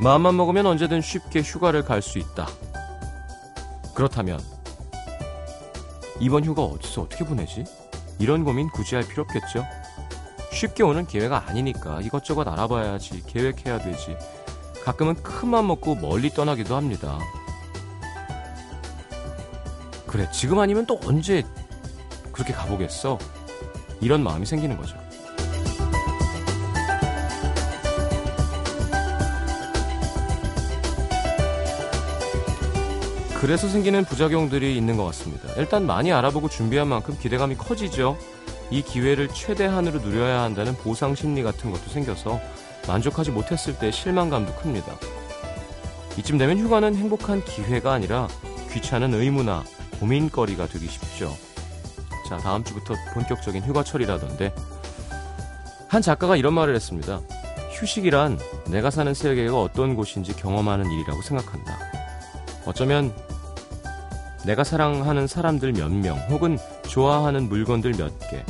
마음만 먹으면 언제든 쉽게 휴가를 갈 수 있다. 그렇다면 이번 휴가 어디서 어떻게 보내지? 이런 고민 굳이 할 필요 없겠죠? 쉽게 오는 기회가 아니니까 이것저것 알아봐야지, 계획해야 되지. 가끔은 큰 맘 먹고 멀리 떠나기도 합니다. 그래, 지금 아니면 또 언제 그렇게 가보겠어? 이런 마음이 생기는 거죠. 그래서 생기는 부작용들이 있는 것 같습니다. 일단 많이 알아보고 준비한 만큼 기대감이 커지죠. 이 기회를 최대한으로 누려야 한다는 보상 심리 같은 것도 생겨서 만족하지 못했을 때 실망감도 큽니다. 이쯤 되면 휴가는 행복한 기회가 아니라 귀찮은 의무나 고민거리가 되기 쉽죠. 자, 다음 주부터 본격적인 휴가철이라던데 한 작가가 이런 말을 했습니다. 휴식이란 내가 사는 세계가 어떤 곳인지 경험하는 일이라고 생각한다. 어쩌면 내가 사랑하는 사람들 몇 명 혹은 좋아하는 물건들 몇 개.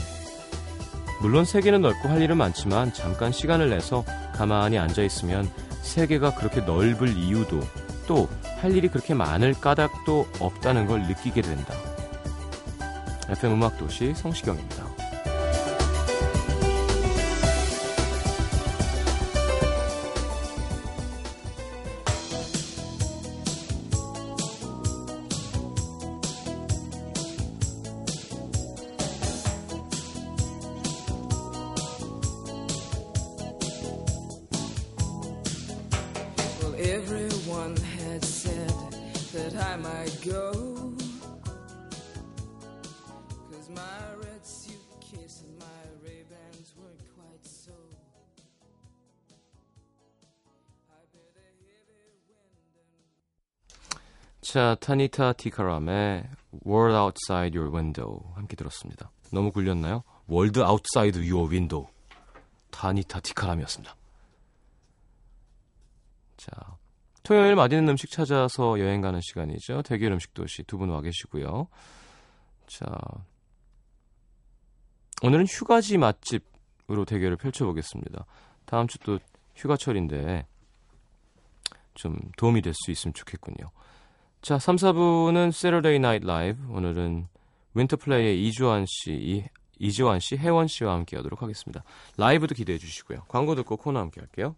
물론 세계는 넓고 할 일은 많지만 잠깐 시간을 내서 가만히 앉아 있으면 세계가 그렇게 넓을 이유도 또 할 일이 그렇게 많을 까닭도 없다는 걸 느끼게 된다. FM 음악도시 성시경입니다. 자, 타니타 티카람의 World Outside Your Window 함께 들었습니다. 너무 굴렸나요? World Outside Your Window. 타니타 티카람이었습니다. 자, 토요일 맛있는 음식 찾아서 여행 가는 시간이죠. 대결 음식 도시 두 분 와 계시고요. 자, 오늘은 휴가지 맛집으로 대결을 펼쳐보겠습니다. 다음 주 또 휴가철인데 좀 도움이 될 수 있으면 좋겠군요. 자, 3, 4부는 Saturday Night Live. 오늘은 윈터플레이의 이주환 씨, 이, 이지환 씨, 혜원 씨와 함께 하도록 하겠습니다. 라이브도 기대해 주시고요. 광고 듣고 코너 함께 할게요.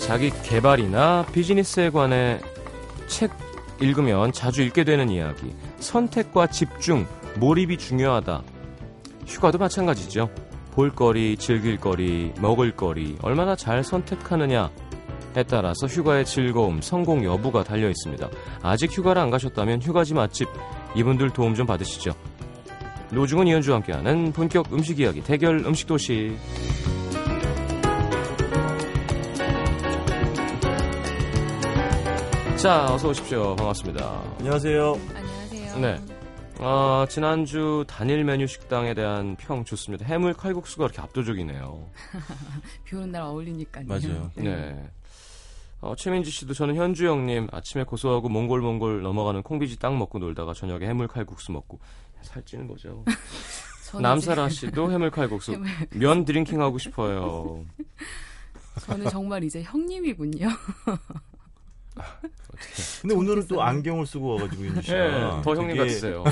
자기 개발이나 비즈니스에 관해 책 읽으면 자주 읽게 되는 이야기. 선택과 집중, 몰입이 중요하다. 휴가도 마찬가지죠. 볼거리, 즐길거리, 먹을거리, 얼마나 잘 선택하느냐에 따라서 휴가의 즐거움, 성공 여부가 달려 있습니다. 아직 휴가를 안 가셨다면 휴가지 맛집, 이분들 도움 좀 받으시죠. 노중은 이현주와 함께하는 본격 음식 이야기 대결 음식 도시. 자, 어서 오십시오. 반갑습니다. 안녕하세요. 안녕하세요. 네. 어, 지난주 단일 메뉴 식당에 대한 평 좋습니다. 해물 칼국수가 이렇게 압도적이네요. 비 오는 날 어울리니까요. 맞아요. 네. 어, 최민지 씨도 저는 현주 형님 아침에 고소하고 몽글몽글 넘어가는 콩비지 딱 먹고 놀다가 저녁에 해물 칼국수 먹고 살찌는 거죠. 남사라 씨도 해물 칼국수 면 drinking 하고 싶어요. 저는 정말 이제 형님이군요. 근데 오늘은 또. 안경을 쓰고 와가지고 윤주 씨가 네, 더 형님 되게 같으세요.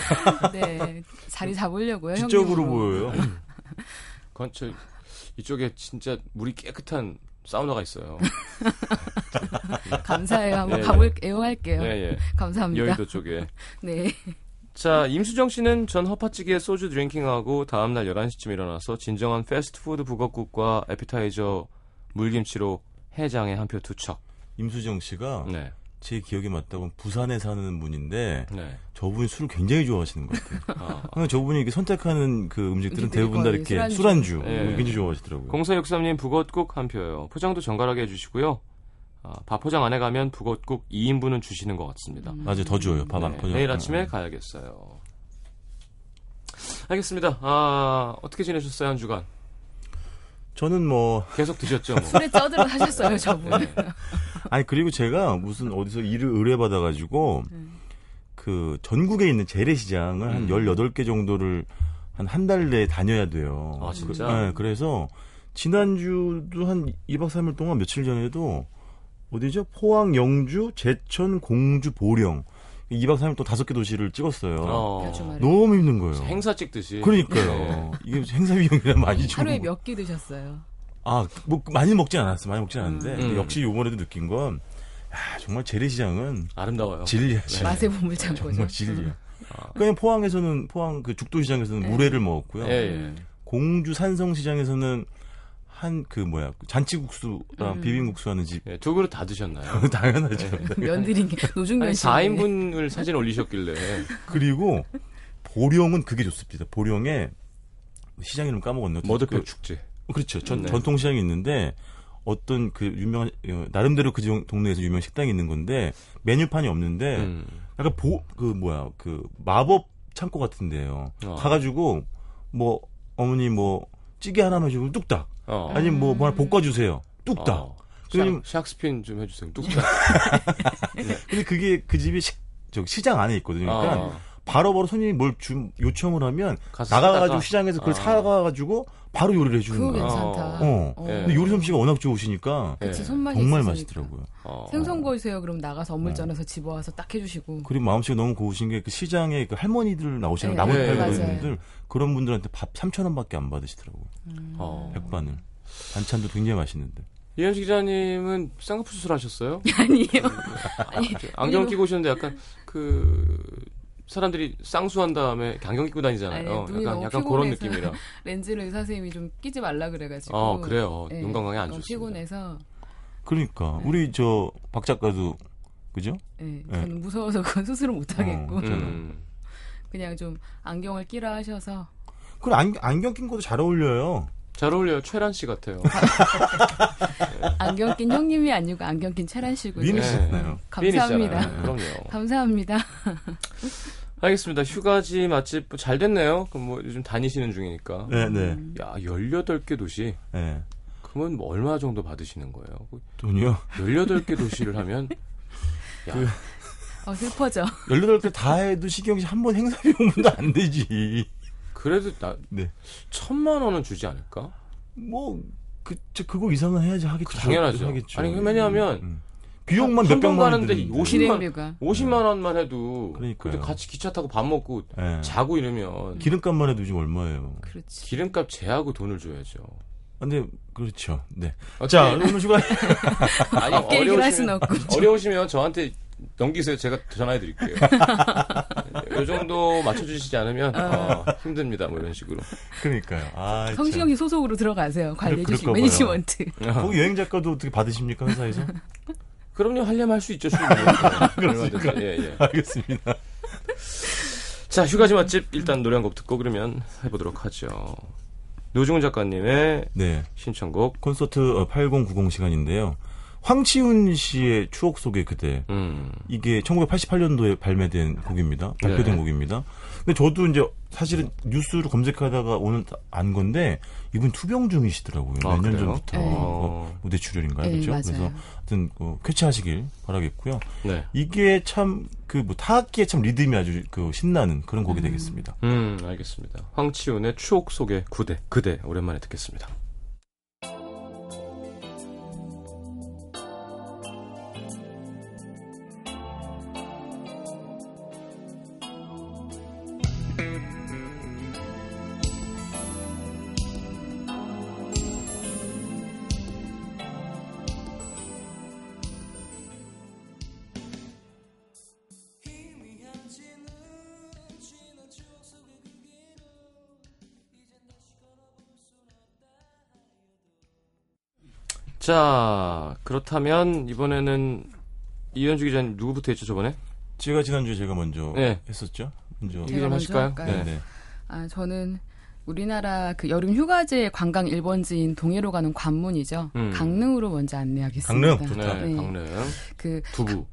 네. 자리 잡으려고요. 지적으로. 보여요. 그건 저 이쪽에 진짜 물이 깨끗한 사우나가 있어요. 감사해요. 한번 예, 예. 가볼 애용할게요. 예, 예. 감사합니다. 여의도 쪽에. 네. 자, 임수정 씨는 전 허파찌개에 소주 드링킹하고 다음날 11시쯤 일어나서 진정한 패스트푸드 북엇국과 에피타이저 물김치로 해장에 한표 투척. 임수정 씨가 네. 제 기억에 맞다고 부산에 사는 분인데 네. 저분이 술을 굉장히 좋아하시는 것 같아요. 아, 저분이 이렇게 선택하는 그 음식들은 대부분 다 이렇게 술안주. 술안주, 예. 뭐 굉장히 좋아하시더라고요. 0463님 북엇국 한 표요. 포장도 정갈하게 해주시고요. 아, 밥 포장 안 해가면 북엇국 2인분은 주시는 것 같습니다. 맞아요, 더 줘요. 밥안 네, 퍼져. 내일 아침에 가야겠어요. 알겠습니다. 아, 어떻게 지내셨어요, 한 주간? 저는 뭐 계속 드셨죠, 뭐. 술에 쪄들어 하셨어요, 저분. 네. 아니 그리고 제가 무슨 어디서 일을 의뢰받아 가지고 음. 그 전국에 있는 재래시장을 한 음. 18개 정도를 한 한 달 내에 다녀야 돼요. 아, 진짜? 그, 네, 그래서 지난주도 한 2박 3일 동안 며칠 전에도 어디죠? 포항, 영주, 제천, 공주, 보령 2박 3일 또 다섯 개 도시를 찍었어요. 어. 너무 힘든 거예요. 행사 찍듯이. 그러니까요. 이게 행사 비용이랑 많이 주고. 하루에 몇끼 드셨어요? 아, 뭐 많이 먹진 않았어. 많이 먹진 않았는데 음. 근데 역시 요번에도 느낀 건 야, 정말 재래시장은 아름다워요. 진리야. 진리. 맛의 보물 창고죠. 정말 진리야. 그냥 포항에서는 포항 그 죽도시장에서는 네. 물회를 먹었고요. 예, 예. 공주 산성시장에서는 한 그 뭐야 잔치국수랑 음. 비빔국수 하는 집 예, 두 그릇 다 드셨나요? 당연하죠. 면들인 게 노중면 아니, 씨. 4인분을 사진 올리셨길래. 그리고 보령은 그게 좋습니다. 보령에 시장 이름 까먹었네요. 머드표 그- 축제. 그렇죠. 전, 네. 전통시장이 있는데 어떤 그 유명한 어, 나름대로 그 동- 동네에서 유명한 식당이 있는 건데 메뉴판이 없는데 음. 약간 보 그 뭐야 그 마법 창고 같은데요. 어. 가가지고 뭐 어머니 뭐 찌개 하나만 주면 뚝딱 어. 아니면 뭐, 뭐 하나 볶아주세요 뚝딱. 어. 샥, 샥스핀 좀 해주세요. 뚝딱. 근데 그게 그 집이 시, 저 시장 안에 있거든요. 그러니까 어. 바로 바로 손님이 뭘 주, 요청을 하면 나가가지고. 시장에서 그걸 아. 사가가지고 바로 요리를 해주는 거예요. 괜찮다. 어. 어. 예. 근데 요리 솜씨가 워낙 좋으시니까 그치, 예. 손맛이 정말 있으시니까. 맛있더라고요. 어. 생선 구우세요. 그럼 나가서 어물 쪄내서 집어와서 딱 해주시고. 그리고 마음씨가 너무 고우신 게 그 시장에 그 할머니들 나오시는 네, 나무 네. 그런 분들 그런 분들한테 밥 3천 원밖에 안 받으시더라고요. 어. 백반을 반찬도 굉장히 맛있는데. 이현식 기자님은 쌍꺼풀 수술하셨어요? 아니에요. 아니, 안경 눈이 끼고 오셨는데 약간 그 사람들이 쌍수한 다음에 안경 끼고 다니잖아요. 아니, 눈이 약간 약간 그런. 느낌이라. 렌즈를 의사 선생님이 좀 끼지 말라 그래가지고. 어 그래요. 네, 눈 건강에 안 좋습니다. 피곤해서. 그러니까 네. 우리 저 박 작가도 그죠? 예, 저는 무서워서 그건 수술을 못 하겠고 어, 음. 그냥 좀 안경을 끼라 하셔서 그 안경, 안경 낀 것도 잘 어울려요. 잘 어울려요. 최란 씨 같아요. 안경 낀 형님이 아니고 안경 낀 체란 씨고요. 미니 네. 씨잖아요. 감사합니다. 미인이시잖아요. 그럼요. 감사합니다. 알겠습니다. 휴가지 맛집 뭐 잘 됐네요. 그럼 뭐 요즘 다니시는 중이니까. 네, 네. 야, 18개 도시. 네. 그러면 뭐 얼마 정도 받으시는 거예요? 돈이요? 18개 도시를 하면 야, 어, 슬퍼져. 18개 다 해도 시경 씨한번 행사 비용도 안 되지. 그래도 나 네. 천만 원은 주지 않을까? 뭐, 그, 저, 그거 이상은 해야지 하겠죠. 당연하죠. 하겠죠. 아니, 왜냐하면 음. 비용만 한 몇백만 번원 가는데 드는데. 50만 기행비가 50만 원만 해도 그러니까요. 근데 같이 기차 타고 밥 먹고 예. 자고 이러면 기름값만 해도 지금 얼마예요? 그렇지. 기름값 제하고 돈을 줘야죠. 근데 그렇죠. 네. 어떻게- 자, 오늘 휴가 아니 할 수는 어려우시면 없고. 어려우시면 저한테 넘기세요. 제가 전화해 드릴게요. 이 정도 맞춰주시지 않으면 어, 힘듭니다. 뭐 이런 식으로. 그러니까요. 아, 참. 성시경 씨 소속으로 들어가세요. 관리해 봐요. 매니지먼트. 거기 여행 작가도 어떻게 받으십니까 회사에서? 그럼요. 하려면 할 수 있죠. 수입. 얼마든지. 예, 예. 알겠습니다. 자, 휴가지 맛집 일단 노래 한 곡 듣고 그러면 해보도록 하죠. 노중훈 작가님의 네. 신청곡. 콘서트 8090 시간인데요. 황치훈 씨의 추억 속의 그대. 음. 이게 1988년도에 발매된 곡입니다. 발표된 네. 곡입니다. 근데 저도 이제 사실은 뉴스를 검색하다가 오늘 안 건데 이분 투병 중이시더라고요. 아, 몇년 그래요? 전부터 네. 어, 무대 출연인가요? 네, 그렇죠? 맞아요. 그래서 하여튼 어, 쾌차하시길 바라겠고요. 네. 이게 참 그 뭐 타악기에 참 리듬이 아주 그 신나는 그런 곡이 되겠습니다. 음, 알겠습니다. 황치훈의 추억 속의 구대, 그대 오랜만에 듣겠습니다. 자, 그렇다면 이번에는 이현주 기자님 누구부터 했죠, 저번에? 제가 지난주에 제가 먼저 네. 했었죠. 먼저. 얘기 먼저 하실까요? 할까요? 네. 네. 아, 저는 우리나라 그 여름 휴가지의 관광 1번지인 동해로 가는 관문이죠. 음. 강릉으로 먼저 안내하겠습니다. 강릉, 좋다. 네, 네. 강릉. 그 두부.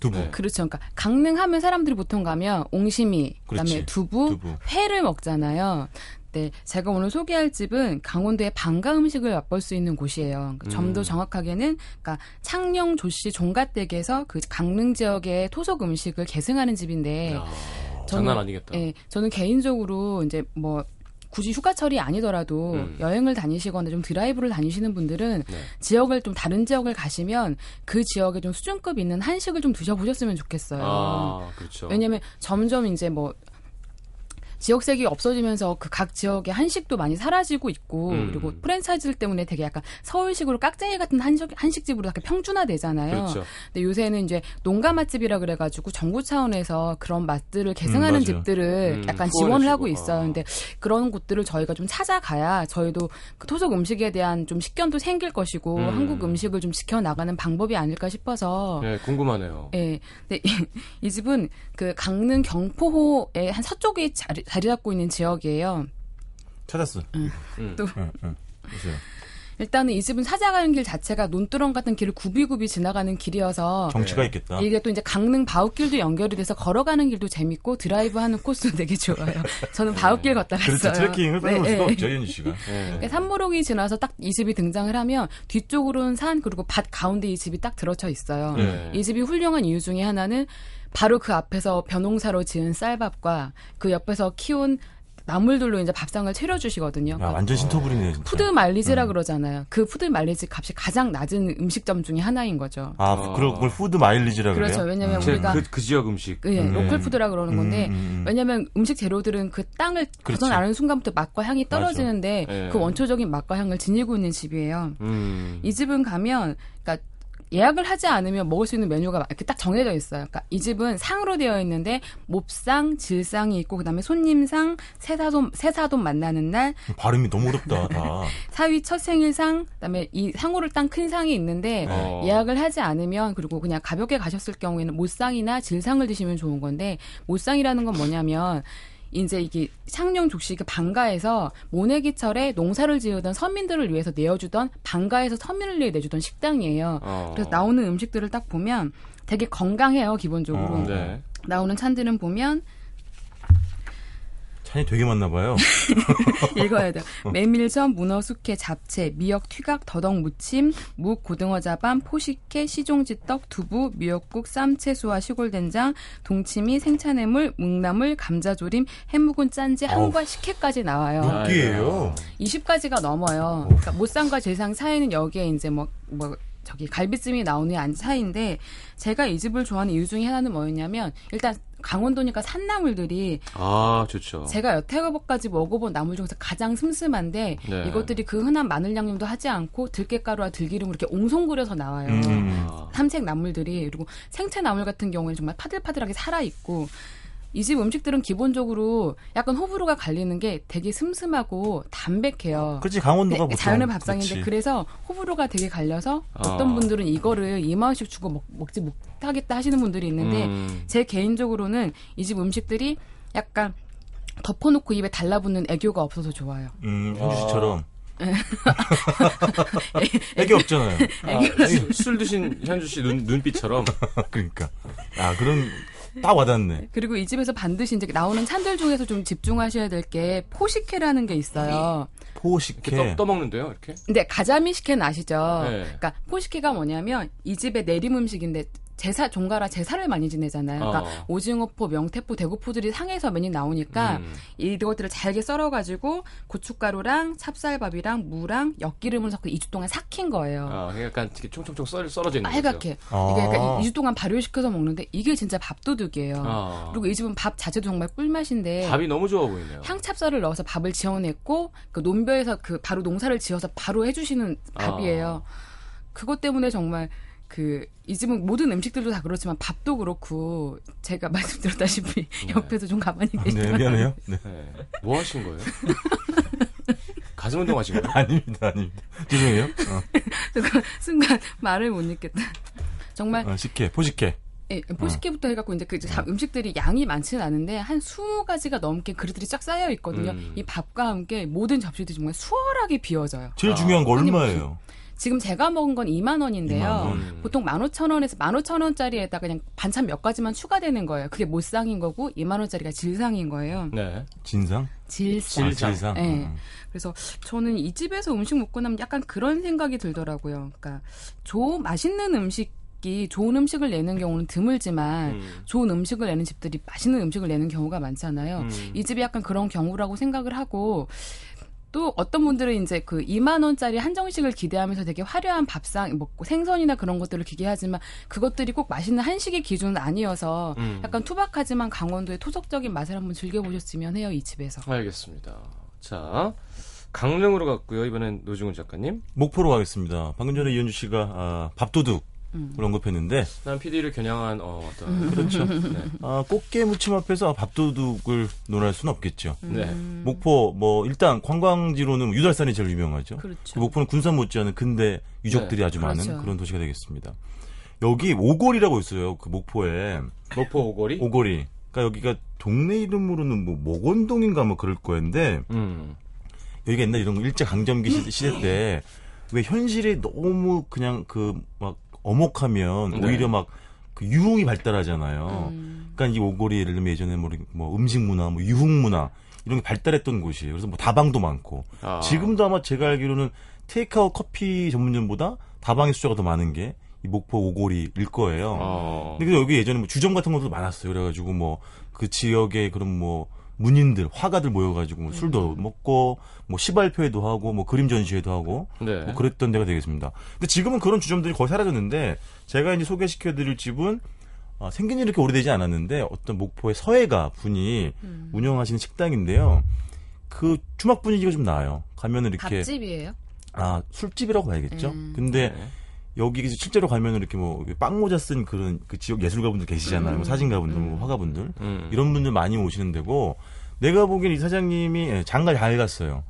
두부. 네. 그렇죠. 그러니까 강릉 하면 사람들이 보통 가면 옹심이, 그다음에. 두부, 두부. 회를 먹잖아요. 네, 제가 오늘 소개할 집은 강원도의 방가 음식을 맛볼 수 있는 곳이에요. 그좀더 음. 정확하게는 그러니까 창녕 조씨 종갓댁에서 그 강릉 지역의 토속 음식을 계승하는 집인데 야, 저는- 장난 아니겠다. 예, 저는 개인적으로 이제 뭐 굳이 휴가철이 아니더라도 음. 여행을 다니시거나 좀 드라이브를 다니시는 분들은 네. 지역을 좀 다른 지역을 가시면 그 지역에 좀 수준급 있는 한식을 좀 드셔보셨으면 좋겠어요. 아, 그렇죠. 왜냐면 점점 이제 뭐 지역색이 없어지면서 그 각 지역의 한식도 많이 사라지고 있고 음. 그리고 프랜차이즈 때문에 되게 약간 서울식으로 깍쟁이 같은 한식, 한식집으로 약간 평준화되잖아요. 그렇죠. 근데 요새는 이제 농가 맛집이라 그래가지고 정부 차원에서 그런 맛들을 개성하는 맞아요. 집들을 음, 약간. 지원을 하고 있어요. 아. 근데 그런 곳들을 저희가 좀 찾아가야 저희도 그 토속 음식에 대한 좀 식견도 생길 것이고 음. 한국 음식을 좀 지켜나가는 방법이 아닐까 싶어서 네, 궁금하네요. 예. 근데 이, 이 집은 그 강릉 경포호의 한 서쪽에 자리, 자리 잡고 있는 지역이에요. 찾았어. 음. 또 응, 응. 보세요. 일단은 이 집은 찾아가는 길 자체가 논두렁 같은 길을 굽이굽이 지나가는 길이어서 정치가 네. 있겠다. 이게 또 이제 강릉 바웃길도 연결이 돼서 걸어가는 길도 재밌고 드라이브하는 코스도 되게 좋아요. 저는 바웃길 걷다 갔어요. 그렇죠. 트레킹을 빼놓을 네, 수가 네. 없죠, 현주 씨가. 네. 그러니까 산모록이 지나서 딱 이 집이 등장을 하면 뒤쪽으로는 산 그리고 밭 가운데 이 집이 딱 들어쳐 있어요. 네. 이 집이 훌륭한 이유 중에 하나는 바로 그 앞에서 벼농사로 지은 쌀밥과 그 옆에서 키운 나물들로 이제 밥상을 차려주시거든요. 야, 그러니까 완전 신토불이네, 진짜. 푸드 마일리지라 음. 그러잖아요. 그 푸드 마일리지 값이 가장 낮은 음식점 중에 하나인 거죠. 아, 어. 그런 걸 푸드 마일리지라 그래요? 그렇죠. 왜냐면 제, 우리가 그, 그 지역 음식. 예, 음. 로컬 푸드라 그러는 건데 음, 음, 음. 왜냐면 음식 재료들은 그 땅을. 벗어나는 순간부터 맛과 향이 떨어지는데. 예. 그 원초적인 맛과 향을 지니고 있는 집이에요. 음. 이 집은 가면 그러니까 예약을 하지 않으면 먹을 수 있는 메뉴가 이렇게 딱 정해져 있어요. 그러니까 이 집은 상으로 되어 있는데 몹상, 질상이 있고 그다음에 손님상, 새사돈 새사돈 만나는 날, 발음이 너무 어렵다, 다. 사위 첫 생일상, 그다음에 이 상호를 딴 큰 상이 있는데 어. 예약을 하지 않으면 그리고 그냥 가볍게 가셨을 경우에는 못상이나 질상을 드시면 좋은 건데 못상이라는 건 뭐냐면 이제 이게 창녕 족식 그 방가에서 모내기철에 농사를 지으던 서민들을 위해서 내어주던 방가에서 서민을 위해 내주던 식당이에요. 어. 그래서 나오는 음식들을 딱 보면 되게 건강해요 기본적으로 어, 네. 나오는 찬들은 보면 찬이 되게 많나 봐요. 읽어야 돼요. 메밀전, 문어, 숙회, 잡채, 미역, 튀각, 더덕 무침, 묵, 고등어 자반, 포식회, 시종지 떡, 두부, 미역국, 쌈채소와 시골된장, 동치미, 생차뇌물, 묵나물, 감자조림, 해묵은 짠지, 한과 식혜까지 나와요. 몇 개예요? 20가지가 넘어요. 그러니까 못상과 제상 사이는 여기에 이제 뭐, 뭐, 저기 갈비찜이 나오는 안 사이인데 제가 이 집을 좋아하는 이유 중에 하나는 뭐였냐면 일단 강원도니까 산나물들이 아, 좋죠. 제가 여태까지 먹어본 나물 중에서 가장 슴슴한데 네. 이것들이 그 흔한 마늘 양념도 하지 않고 들깨가루와 들기름으로 이렇게 옹송그려서 나와요. 음. 아, 삼색 나물들이 그리고 생채 나물 같은 경우에는 정말 파들파들하게 살아 있고 이 집 음식들은 기본적으로 약간 호불호가 갈리는 게 되게 슴슴하고 담백해요. 그렇지, 강원도가 네, 보통. 자연의 밥상인데 그렇지. 그래서 호불호가 되게 갈려서 아. 어떤 분들은 이거를 2만 원씩 주고 먹, 먹지 못하겠다 하시는 분들이 있는데 음. 제 개인적으로는 이 집 음식들이 약간 덮어놓고 입에 달라붙는 애교가 없어서 좋아요. 음, 현주 씨처럼. 네. 애기 없잖아요. 아, 술, 술 드신 현주 씨 눈, 눈빛처럼. 그러니까. 아, 그런, 딱 와닿네. 그리고 이 집에서 반드시 이제 나오는 찬들 중에서 좀 집중하셔야 될 게 포식회라는 게 있어요. 이렇게 포식회. 떠, 떠먹는데요, 이렇게? 근데 가자미 식혜는 아시죠? 네. 그러니까 포식회가 뭐냐면 이 집의 내림 음식인데 제사 종가라 제사를 많이 지내잖아요. 그러니까 어. 오징어포, 명태포, 대구포들이 상해서 메뉴 나오니까 음. 이것들을 잘게 썰어가지고 고춧가루랑 찹쌀밥이랑 무랑 엿기름을 섞고 2주 동안 삭힌 거예요. 아, 약간 이렇게 총총총 썰, 썰어져 있는 거죠. 빨갛게. 아. 이게 약간 2주 동안 발효시켜서 먹는데 이게 진짜 밥도둑이에요. 아. 그리고 이 집은 밥 자체도 정말 꿀맛인데 밥이 너무 좋아 보이네요. 향찹쌀을 넣어서 밥을 지어냈고 그 논벼에서 그 바로 농사를 지어서 바로 해주시는 밥이에요. 그것 때문에 정말 그 이 집은 모든 음식들도 다 그렇지만 밥도 그렇고 제가 말씀드렸다시피 옆에서 좀 가만히 네, 계시면 미안해요. 네. 네. 뭐 하신 거예요? 가슴 운동 하신 거예요? 아닙니다, 아닙니다. 죄송해요. 어, 순간 말을 못 읽겠다. 정말 어, 식혜, 포식혜. 예, 포식회부터 해갖고 이제 그 이제 다 음식들이 양이 많지는 않은데 한 20가지가 넘게 그릇들이 쫙 쌓여 있거든요. 음. 이 밥과 함께 모든 접시들이 정말 수월하게 비워져요. 제일 아. 중요한 거 아니, 얼마예요? 지금 제가 먹은 건 2만 원인데요. 2만 원. 음. 보통 15,000원에서 15,000원짜리에다 그냥 반찬 몇 가지만 추가되는 거예요. 그게 못상인 거고 2만 원짜리가 질상인 거예요. 네. 진상? 질상. 아, 질상. 네. 음. 그래서 저는 이 집에서 음식 먹고 나면 약간 그런 생각이 들더라고요. 그러니까 조 맛있는 음식 이 좋은 음식을 내는 경우는 드물지만 음. 좋은 음식을 내는 집들이 맛있는 음식을 내는 경우가 많잖아요. 음. 이 집이 약간 그런 경우라고 생각을 하고 또 어떤 분들은 이제 그 2만 원짜리 한정식을 기대하면서 되게 화려한 밥상 먹고 생선이나 그런 것들을 기대하지만 그것들이 꼭 맛있는 한식의 기준은 아니어서 음. 약간 투박하지만 강원도의 토속적인 맛을 한번 즐겨보셨으면 해요 이 집에서. 알겠습니다. 자, 강릉으로 갔고요. 이번엔 노중훈 작가님. 목포로 가겠습니다. 방금 전에 이현주 씨가 아, 밥도둑 음. 을 언급했는데 난 PD를 겨냥한 어, 어떤 그렇죠. 네. 아, 꽃게 무침 앞에서 밥도둑을 논할 수는 없겠죠. 네. 음. 목포 뭐 일단 관광지로는 유달산이 제일 유명하죠. 그렇죠. 그 목포는 군산 못지않은 근대 유적들이 네, 아주 많은 그렇죠. 그런 도시가 되겠습니다. 여기 오골이라고 있어요. 그 목포에 목포 오거리. 오골이. 그러니까 여기가 동네 이름으로는 뭐 목원동인가 뭐 그럴 거였는데 음. 여기가 옛날 이런 거 일제 강점기 시대, 시대 때 왜 현실이 너무 그냥 그막 어목하면 네. 오히려 막 그 유흥이 발달하잖아요. 음. 그러니까 이 오골이 예를 들면 예전에 뭐, 뭐 음식 문화, 뭐 유흥 문화 이런 게 발달했던 곳이에요. 그래서 뭐 다방도 많고 아. 지금도 아마 제가 알기로는 테이크아웃 커피 전문점보다 다방의 숫자가 더 많은 게 이 목포 오골이일 거예요. 어. 근데 여기 예전에 뭐 주점 같은 것도 많았어요. 그래가지고 뭐 그 지역에 그런 뭐 문인들, 화가들 모여가지고 뭐 술도 먹고 뭐 시발표회도 하고 뭐 그림 전시회도 하고 네. 뭐 그랬던 데가 되겠습니다. 근데 지금은 그런 주점들이 거의 사라졌는데 제가 이제 소개시켜드릴 집은 아, 생긴 지 이렇게 오래되지 않았는데 어떤 목포의 서해가 분이 음. 운영하시는 식당인데요. 그 주막 분위기가 좀 나아요. 가면은 이렇게 밥집이에요. 아 술집이라고 봐야겠죠. 음. 근데 네. 여기 실제로 가면은 이렇게 뭐 빵모자 쓴 그런 그 지역 예술가분들 계시잖아요. 뭐 사진가분들, 뭐 화가분들 음. 이런 분들 많이 오시는 데고 내가 보기엔 이 사장님이 예, 장가 잘 갔어요.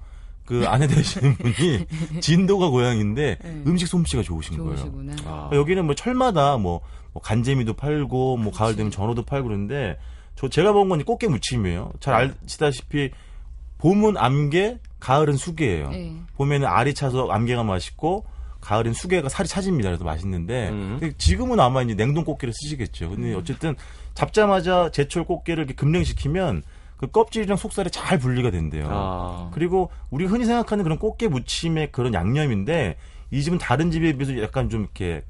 그 아내 되시는 분이 진도가 고향인데 네. 음식 솜씨가 좋으신 거예요. 좋으시구나. 아. 그러니까 여기는 뭐 철마다 뭐, 뭐 간재미도 팔고 뭐 가을 되면 전어도 팔고 그러는데 저 제가 먹은 건 꽃게 무침이에요. 잘 아시다시피 봄은 암게, 가을은 수게예요. 네. 봄에는 알이 차서 암게가 맛있고 가을엔 수게가 살이 차집니다. 그래서 맛있는데 음. 지금은 아마 이제 냉동 꽃게를 쓰시겠죠. 근데 어쨌든 잡자마자 제철 꽃게를 이렇게 급냉시키면 그 껍질이랑 속살이 잘 분리가 된대요. 아. 그리고 우리가 흔히 생각하는 그런 꽃게 무침의 그런 양념인데 이 집은 다른 집에 비해서 약간 좀 이렇게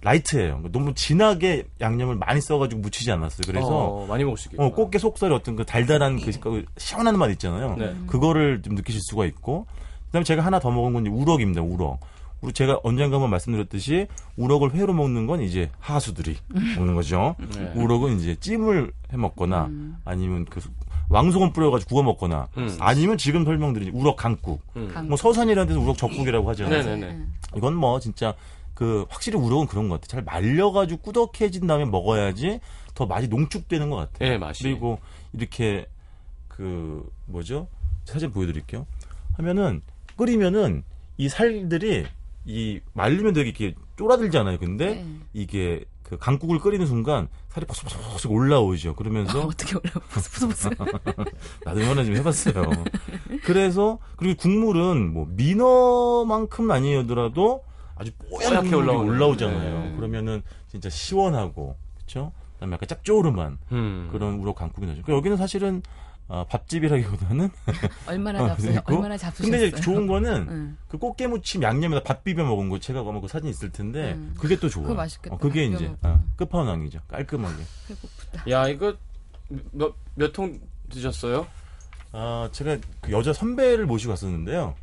라이트해요. 너무 진하게 양념을 많이 써가지고 무치지 않았어요. 그래서 어, 많이 먹을 수 있겠다. 어, 꽃게 속살이 어떤 그 달달한 그그 시원한 맛 있잖아요. 네. 그거를 좀 느끼실 수가 있고 그다음에 제가 하나 더 먹은 건 우럭입니다. 우럭. 우리 제가 언젠가 한번 말씀드렸듯이 우럭을 회로 먹는 건 이제 하수들이 먹는 거죠. 네. 우럭은 이제 찜을 해 먹거나 음. 아니면 그 왕소금 뿌려가지고 구워 먹거나 음. 아니면 지금 설명드린 우럭 강국. 음. 강- 뭐 서산이라는 데서 우럭 적국이라고 하잖아요. 네네네. 음. 이건 뭐 진짜 그 확실히 우럭은 그런 것 같아요. 잘 말려가지고 꾸덕해진 다음에 먹어야지 더 맛이 농축되는 것 같아요. 네, 맛이. 그리고 이렇게 그 뭐죠? 사진 보여드릴게요. 하면은 끓이면은 이 살들이 이 말리면 되게 이렇게 쫄아들잖아요. 근데 네. 이게 그 강국을 끓이는 순간 살이 포석포석 올라오죠. 그러면서 어떻게 올라? 부스부스. 나도 이번에 좀 해봤어요. 그래서 그리고 국물은 뭐 민어만큼은 아니더라도 아주 뽀얗게. 올라오는. 올라오잖아요. 네. 그러면은 진짜 시원하고 그렇죠. 그다음에 약간 짭조름한 음. 그런 우럭 강국이 나죠. 그러니까 여기는 사실은 아, 밥집이라기보다는 얼마나 어, 잡수 그리고 얼마나 잡수셨어요? 근데 이제 좋은 거는 응. 그 꽃게무침 양념에다 밥 비벼 먹은 거 제가 아마 그 사진 있을 텐데 음. 그게 또 좋아요. 그거 맛있겠다. 어, 그게 밥 이제 어, 끝판왕이죠. 깔끔하게. 배고프다. 야, 이거 몇몇 통 드셨어요? 아, 제가 그 여자 선배를 모시고 갔었는데요.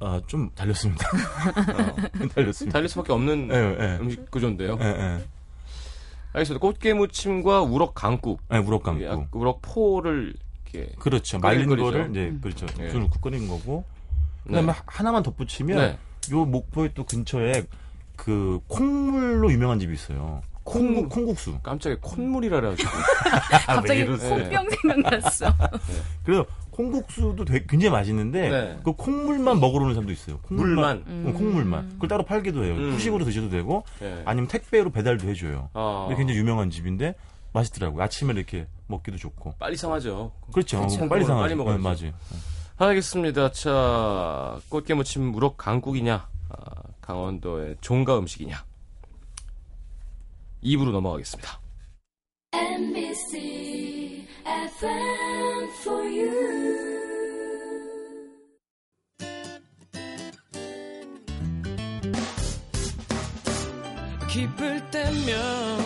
아, 좀 달렸습니다. 어, 달렸습니다. 달릴 수밖에 없는 예, 예. 음식 구조인데요. 예, 예. 알겠습니다. 꽃게 무침과 우럭 강국. 예, 우럭 약- 감고. 우럭 포를 이렇게. 그렇죠. 말린 거리죠. 거를 이제 그렇죠. 예. 불 넣고 끓인 거고. 그다음에 네. 하나만 덧붙이면 네. 요 목포에 또 근처에 그 콩물로 유명한 집이 있어요. 콩국 콩국수. 깜짝이야 콧물이라 그래가지고. 갑자기 이러세요? 콩병 생각났어. 그래서 콩국수도 되게 굉장히 맛있는데 네. 그 콩물만 먹으러 오는 사람도 있어요. 콩물만. 물만. 어, 콩물만. 그걸 따로 팔기도 해요. 음. 후식으로 드셔도 되고 예. 아니면 택배로 배달도 해줘요. 아, 근데 굉장히 유명한 집인데 맛있더라고요. 아침에 이렇게 먹기도 좋고. 빨리 상하죠. 그렇죠. 그렇죠. 빨리 상하죠. 빨리 먹어야지. 네, 맞아요. 알겠습니다. 자, 꽃게 무침 우럭 강국이냐, 아, 강원도의 종가 음식이냐? 2부로 넘어가겠습니다. NBC FM for you. 기쁠 때면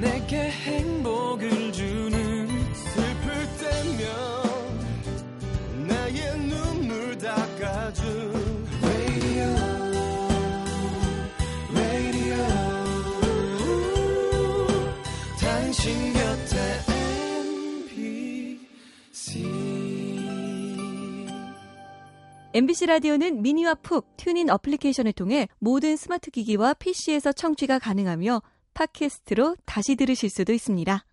내게 행복을 MBC 라디오는 미니와 pooq TuneIn 어플리케이션을 통해 모든 스마트 기기와 PC에서 청취가 가능하며 팟캐스트로 다시 들으실 수도 있습니다.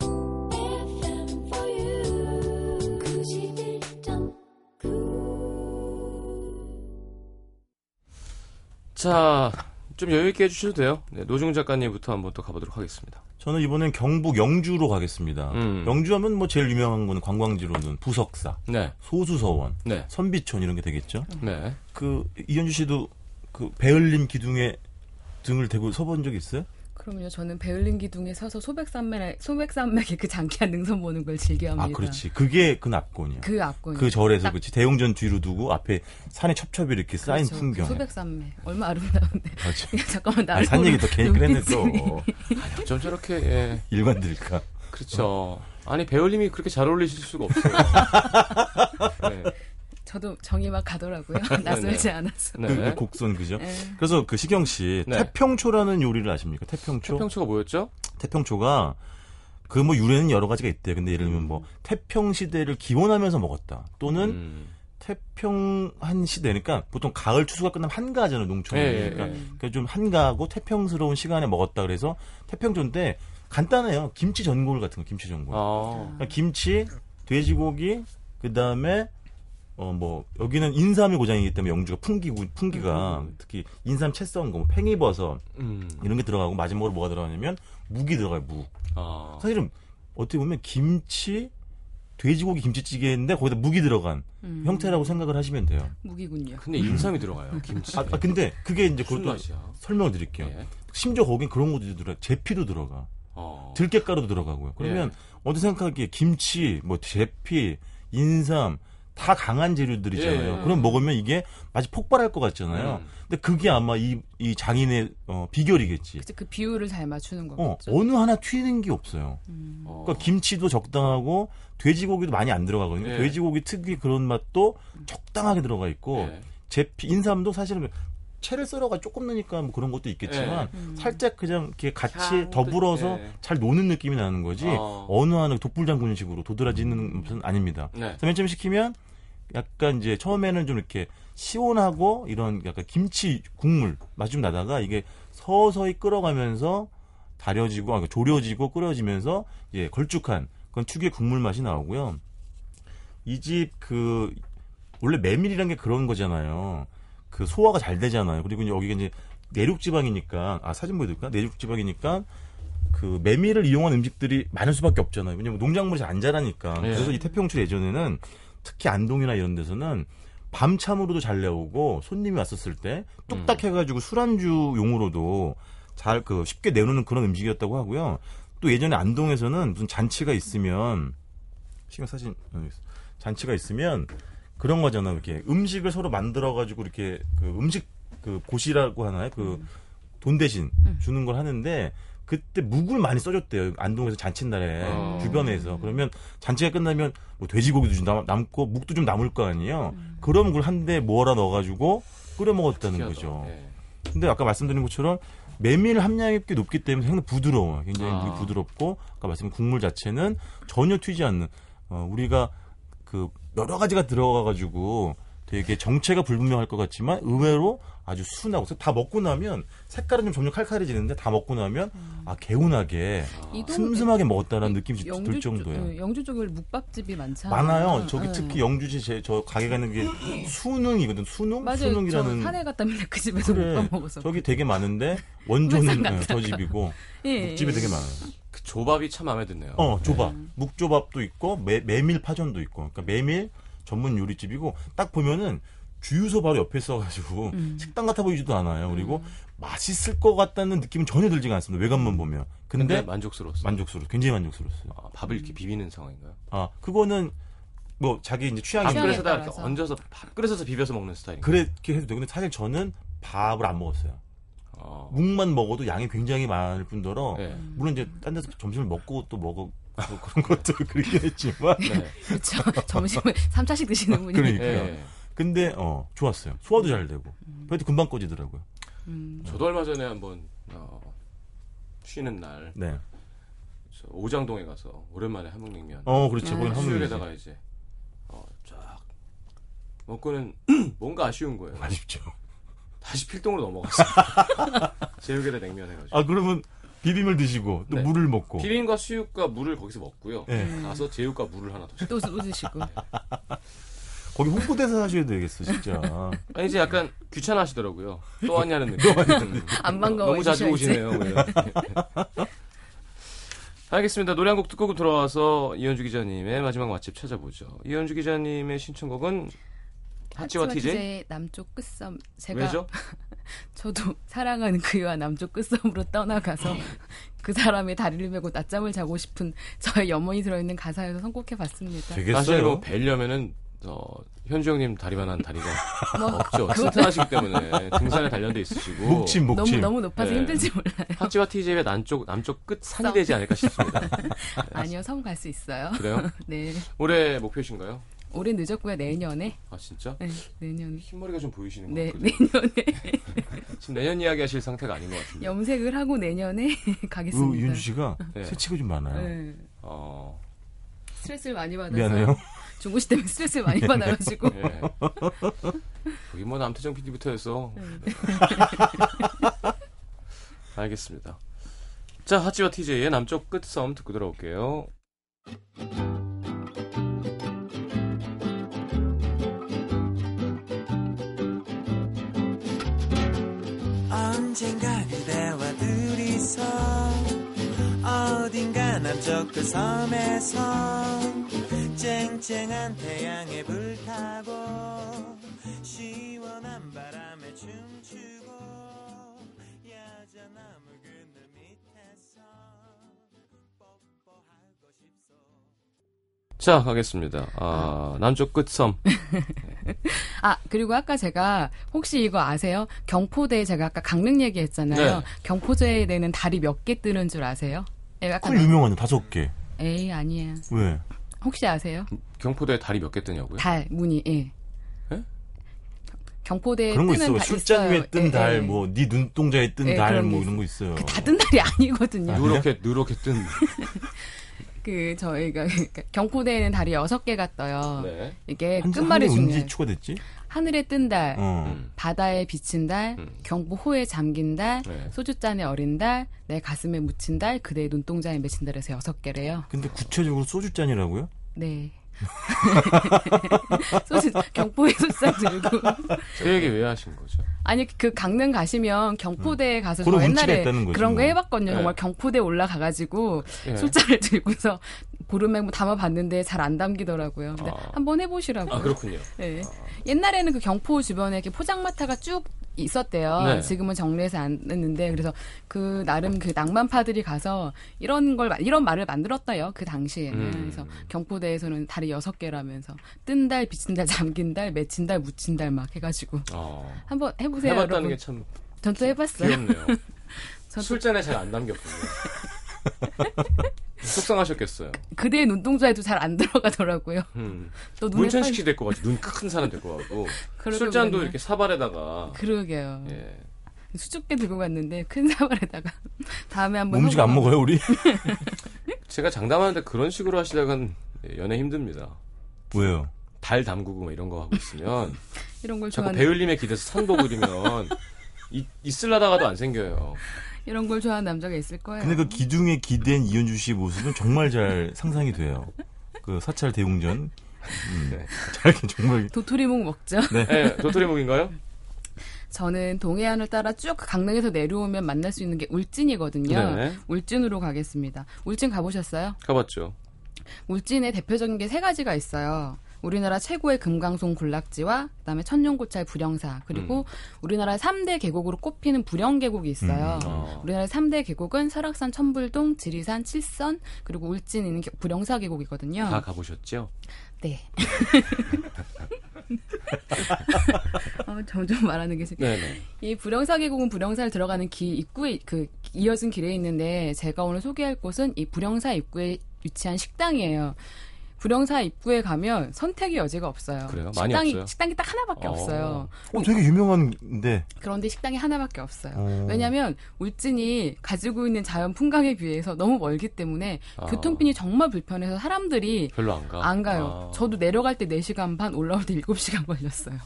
FM for you. 91.9. 자, 좀 여유 있게 해주셔도 돼요. 네, 노중훈 작가님부터 한번 또 가보도록 하겠습니다. 저는 이번엔 경북 영주로 가겠습니다. 음. 영주하면 뭐 제일 유명한 건 관광지로는 부석사, 네, 소수서원, 네, 선비촌 이런 게 되겠죠. 네. 그 이현주 씨도 그 배을림 기둥에 등을 대고 서본 적 있어요? 그럼요. 저는 베를린 기둥에 서서 소백산맥 소백산맥의 그 장기한 능선 보는 걸 즐겨합니다. 아, 그렇지. 그게 그 납곤이야. 그 앞권. 그 절에서 딱- 그렇지. 대웅전 뒤로 두고 앞에 산에 첩첩이 이렇게 쌓인 그렇죠. 풍경. 그 소백산맥 얼마 아름다운데. 맞아. 잠깐만 아니, 산 얘기 더 괜히 그랬네 또. 눈빛이. 어쩜 저렇게, 예, 일관될까? 그렇죠. 아니, 배울림이 그렇게 잘 어울리실 수가 없어요. 네, 저도 정이 막 가더라고요. 낯설지 않아서. 네. 그 곡선 그죠? 네. 그래서 그 시경 씨 네. 태평초라는 요리를 아십니까? 태평초. 태평초가 뭐였죠? 태평초가 그 뭐 유래는 여러 가지가 있대요. 근데 예를 들면 뭐 태평 시대를 기원하면서 먹었다. 또는 음. 태평한 시대니까 보통 가을 추수가 끝나면 한가하잖아요. 농촌에. 예, 예, 그러니까, 예. 그러니까 좀 한가하고 태평스러운 시간에 먹었다 그래서 태평초인데 간단해요. 김치 전골 같은 거, 김치 전골. 아, 그러니까 김치, 돼지고기, 그 다음에 어 뭐 여기는 인삼이 고장이기 때문에 영주가 풍기고 풍기가 특히 인삼 채 썬 거, 뭐 팽이버섯 음. 이런 게 들어가고 마지막으로 뭐가 들어가냐면 묵이 들어가요. 묵. 아, 사실은 어떻게 보면 김치, 돼지고기 김치찌개인데 거기다 묵이 들어간 음. 형태라고 생각을 하시면 돼요. 무기군요. 근데 인삼이 들어가요, 김치. 아, 아, 근데 그게 이제 그것도 맛이야? 설명을 드릴게요. 예. 심지어 거긴 그런 것도 들어가. 제피도 들어가. 어. 들깨가루도 들어가고요. 그러면 예. 어디 생각하기에 김치, 뭐 제피, 인삼 다 강한 재료들이잖아요. 예. 그럼 먹으면 이게 마치 폭발할 것 같잖아요. 음. 근데 그게 아마 이, 이 장인의 어, 비결이겠지. 그치, 그 비율을 잘 맞추는 어, 거겠죠. 어느 하나 튀는 게 없어요. 어. 그러니까 김치도 적당하고 돼지고기도 많이 안 들어가거든요. 예. 돼지고기 특유의 그런 맛도 적당하게 들어가 있고 예. 제피 인삼도 사실은 채를 썰어가 조금 넣으니까 뭐 그런 것도 있겠지만 살짝 그냥 이렇게 같이 예. 더불어서 예. 잘 노는 느낌이 나는 거지 어. 어. 느 하나 독불장군식으로 도드라지는 것은 아닙니다. 네. 그래서 맨 처음 시키면 약간 이제 처음에는 좀 이렇게 시원하고 이런 약간 김치 국물 맛이 좀 나다가 이게 서서히 끓어가면서 다려지고 아, 그러니까 졸여지고 끓여지면서 예 걸쭉한 그런 특유의 국물 맛이 나오고요. 이 집 그 원래 메밀이란 게 그런 거잖아요. 그 소화가 잘 되잖아요. 그리고 여기가 이제 내륙 지방이니까 아 사진 보여드릴까? 내륙 지방이니까 그 메밀을 이용한 음식들이 많을 수밖에 없잖아요. 왜냐면 농작물이 잘안 자라니까. 예. 그래서 이 태평초 예전에는 특히 안동이나 이런 데서는 밤참으로도 잘 나오고 손님이 왔었을 때 뚝딱 해가지고 술안주용으로도 잘 그 쉽게 내놓는 그런 음식이었다고 하고요. 또 예전에 안동에서는 무슨 잔치가 있으면 시간 사진. 잔치가 있으면 그런 거잖아. 이렇게 음식을 서로 만들어 가지고 이렇게 그 음식 그 고시라고 하나요? 그 돈 대신 주는 걸 하는데 그때 묵을 많이 써줬대요. 안동에서 잔칫날에 어. 주변에서 그러면 잔치가 끝나면 뭐 돼지고기도 좀 남, 남고 묵도 좀 남을 거 아니에요. 그런 묵을 한대 모아라 넣어가지고 끓여 먹었다는 특이하다. 거죠. 예. 근데 아까 말씀드린 것처럼 메밀 함량이 꽤 높기 때문에 상당히 부드러워요. 굉장히 아. 부드럽고 아까 말씀드린 국물 자체는 전혀 튀지 않는 어, 우리가 그 여러 가지가 들어가가지고 되게 정체가 불분명할 것 같지만 의외로 아주 순하고 다 먹고 나면 색깔은 좀 점점 칼칼해지는데 다 먹고 나면 아 개운하게 이동- 슴슴하게 먹었다라는 느낌이 들 정도예요. 네, 영주 쪽에 묵밥집이 많잖아요. 많아요. 저기 네. 특히 영주시 제, 저 가게 가는 게 수능이거든. 수능? 맞아요. 수능이라는 저 산에 갔다 맨날 그 집에서 그래. 묵밥 먹어서. 저기 되게 많은데 원조는 네, 저 집이고 예, 집이 예. 되게 많아요. 그 조밥이 참 마음에 드네요. 어, 조밥. 묵조밥도 있고 메, 메밀 파전도 있고. 그러니까 메밀 전문 요리집이고 딱 보면은 주유소 바로 옆에 있어가지고 음. 식당 같아 보이지도 않아요. 그리고 맛있을 것 같다는 느낌은 전혀 들지가 않습니다. 외관만 보면. 근데 근데 만족스러웠어요. 만족스러워, 굉장히 만족스러웠어요. 아, 밥을 이렇게 비비는 상황인가요? 아 그거는 뭐 자기 이제 취향이 밥그릇에다 이렇게. 얹어서 밥그릇에서 비벼서 먹는 스타일인가요? 그렇게 해도 되고 근데 사실 저는 밥을 안 먹었어요. 어. 묵만 먹어도 양이 굉장히 많을 뿐더러 네. 물론 이제 딴 데서 점심을 먹고 또 먹어 뭐 그런 것도 그렇긴 했지만 네. 그렇죠. 점심을 3차씩 드시는 분이. 그러니까. 예. 근데 어 좋았어요. 소화도 잘 되고 배도 금방 꺼지더라고요. 음. 저도 얼마 전에 한번 어, 쉬는 날 네. 저 오장동에 가서 오랜만에 함흥냉면 어 그렇죠. 아. 거긴 한국이지. 수육에다가 이제 어, 쫙 먹고는 뭔가 아쉬운 거예요. 아쉽죠. 다시 필동으로 넘어갔어요. 제육에다 냉면 해가지고. 아 그러면 비빔을 드시고 또 네. 물을 먹고. 비빔과 수육과 물을 거기서 먹고요. 네. 가서 제육과 물을 하나 더. 또, 또 드시고. 거기 홍보대사 하셔야 되겠어 진짜. 아니, 이제 약간 귀찮아하시더라고요. 또 왔냐는 느낌. 음. 안 반가워해 너무 자주. 오시네요. 알겠습니다. 노래 한 곡 듣고 들어와서 이현주 기자님의 마지막 맛집 찾아보죠. 이현주 기자님의 신청곡은 하치와 TJ? 남쪽 끝섬. 제가 왜죠? 저도 사랑하는 그와 남쪽 끝섬으로 떠나가서 그 사람의 다리를 메고 낮잠을 자고 싶은 저의 염원이 들어있는 가사에서 선곡해 봤습니다. 사실 되겠어요. 뭐 뵈려면은 어, 현주 형님 다리만 한 다리가 뭐 없죠. 튼튼하시기 때문에 등산에 단련돼 있으시고 목침 너무 목침. 너무 높아서 네. 힘들지 몰라요. 하치와 TJ의 남쪽 남쪽 끝 산이 썸. 되지 않을까 싶습니다. 아니요, 섬 갈 수 있어요. 그래요? 네, 올해 목표신가요? 올해 늦었고요. 내년에. 아 진짜? 네, 내년. 흰머리가 좀 보이시는 것 네. 내년에 지금 내년 이야기 하실 상태가 아닌 것 같은데. 염색을 하고 내년에 가겠습니다. 그 이현주 씨가 네. 새치가 좀 많아요. 네, 어, 스트레스를 많이 받아서 미안해요. 중고시 때문에 스트레스를 많이 받아가지고 예. 여기 뭐 남태정 PD부터 해서. 네. 알겠습니다. 자, 하치와 TJ의 남쪽 끝섬 듣고 들어올게요. 언젠가 그대와 둘이서 어딘가 남쪽 그 섬에서 쨍쨍한 태양에 불타고 시원한 바람에 춤추고 야자나무 자, 가겠습니다. 아, 남쪽 끝섬. 아 그리고 아까 제가 혹시 이거 아세요? 경포대 제가 아까 강릉 얘기했잖아요. 네. 경포대에는 달이 몇개 뜨는 줄 아세요? 예, 그 유명한 다섯 개. 에이 아니에요. 왜? 혹시 아세요? 경포대에 달이 몇개 뜨냐고요? 달 문이 예. 예? 경포대에 그런 거 뜨는 있어. 달 술잔 있어요. 위에 뜬 예, 달, 예. 뭐 네 눈동자에 뜬 예, 달, 뭐게 이런 거 있어요. 그 다뜬 달이 아니거든요. 누렇게, 누렇게 뜬. 그 저희가 그러니까 경포대에는 달이 여섯 개가 떠요. 네. 이게 한 끝말이. 언제 추가됐지? 하늘에 뜬 달, 어. 음. 바다에 비친 달, 음. 경보호에 잠긴 달, 네. 소주잔에 어린 달, 내 가슴에 묻힌 달, 그대의 눈동자에 맺힌 달에서 여섯 개래요. 근데 구체적으로 소주잔이라고요? 네. 소주 경포에 소주잔 들고 그 얘기 왜 하신 거죠? 아니 그 강릉 가시면 경포대에 가서 저 옛날에 그런 거 뭐. 해봤거든요. 네. 정말 경포대 올라가가지고 예. 술잔을 들고서 보름에 뭐 담아봤는데 잘 안 담기더라고요. 근데 아. 한번 해보시라고. 아, 그렇군요. 네. 옛날에는 그 경포 주변에 이렇게 포장마차가 쭉 있었대요. 네. 지금은 정리해서 안 했는데 그래서 그 나름 그 낭만파들이 가서 이런 걸 마- 이런 말을 만들었다요. 그 당시에는 음. 그래서 경포대에서는 달이 여섯 개라면서 뜬 달, 비친 달, 잠긴 달, 맺힌 달, 묻힌 달 막 해가지고 어. 한번 해보세요. 해봤다는. 게 참 전또 해봤어요. 귀엽네요. 술잔에 잘안 담겼군요. 속상하셨겠어요. 그대의 눈동자에도 잘 안 들어가더라고요. 음. 또 문천식 씨 될 것 같지. 눈큰 사람 될 것 같고. 그러게 술잔도 그랬네. 이렇게 사발에다가. 그러게요. 예. 수줍게 들고 갔는데 큰 사발에다가 다음에 한번 몸식 안 먹어요 우리? 제가 장담하는데 그런 식으로 하시다간 연애 힘듭니다. 왜요? 달 담그고 뭐 이런 거 하고 있으면 이런 걸 자꾸 좋아하는 배울림에 기대서 산보 그리면 이- 있을라다가도 안 생겨요. 이런 걸 좋아하는 남자가 있을 거예요. 근데 그 기둥에 기댄 이현주 씨의 모습은 정말 잘 상상이 돼요. 그 사찰 대웅전. 음, 네. 잘 정말 도토리묵 먹죠. 예, 도토리묵인가요? 저는 동해안을 따라 쭉 강릉에서 내려오면 만날 수 있는 게 울진이거든요. 네. 울진으로 가겠습니다. 울진 가보셨어요? 가봤죠. 울진에 대표적인 게 세 가지가 있어요. 우리나라 최고의 금강송 군락지와 그다음에 천년고찰 불영사 그리고 우리나라 3대 계곡으로 꼽히는 불영계곡이 있어요. 음. 어. 우리나라 3대 계곡은 설악산, 천불동, 지리산, 칠선 그리고 울진 있는 게- 불영사 계곡이거든요. 다 가보셨죠? 네. 어, 점점 말하는 게 심- 네네. 이 불영사 계곡은 불영사를 들어가는 길 입구에 그 이어진 길에 있는데 제가 오늘 소개할 곳은 이 불영사 입구에 위치한 식당이에요. 불영사 입구에 가면 선택의 여지가 없어요. 그래요? 많이 식당이 없어요? 식당이 딱 하나밖에 어. 없어요. 어, 되게 유명한데. 그런데 식당이 하나밖에 없어요. 어. 왜냐하면 울진이 가지고 있는 자연 풍광에 비해서 너무 멀기 때문에 아. 교통편이 정말 불편해서 사람들이 별로 안 가. 안 가요. 아. 저도 내려갈 때 4시간 반, 올라올 때 7시간 걸렸어요.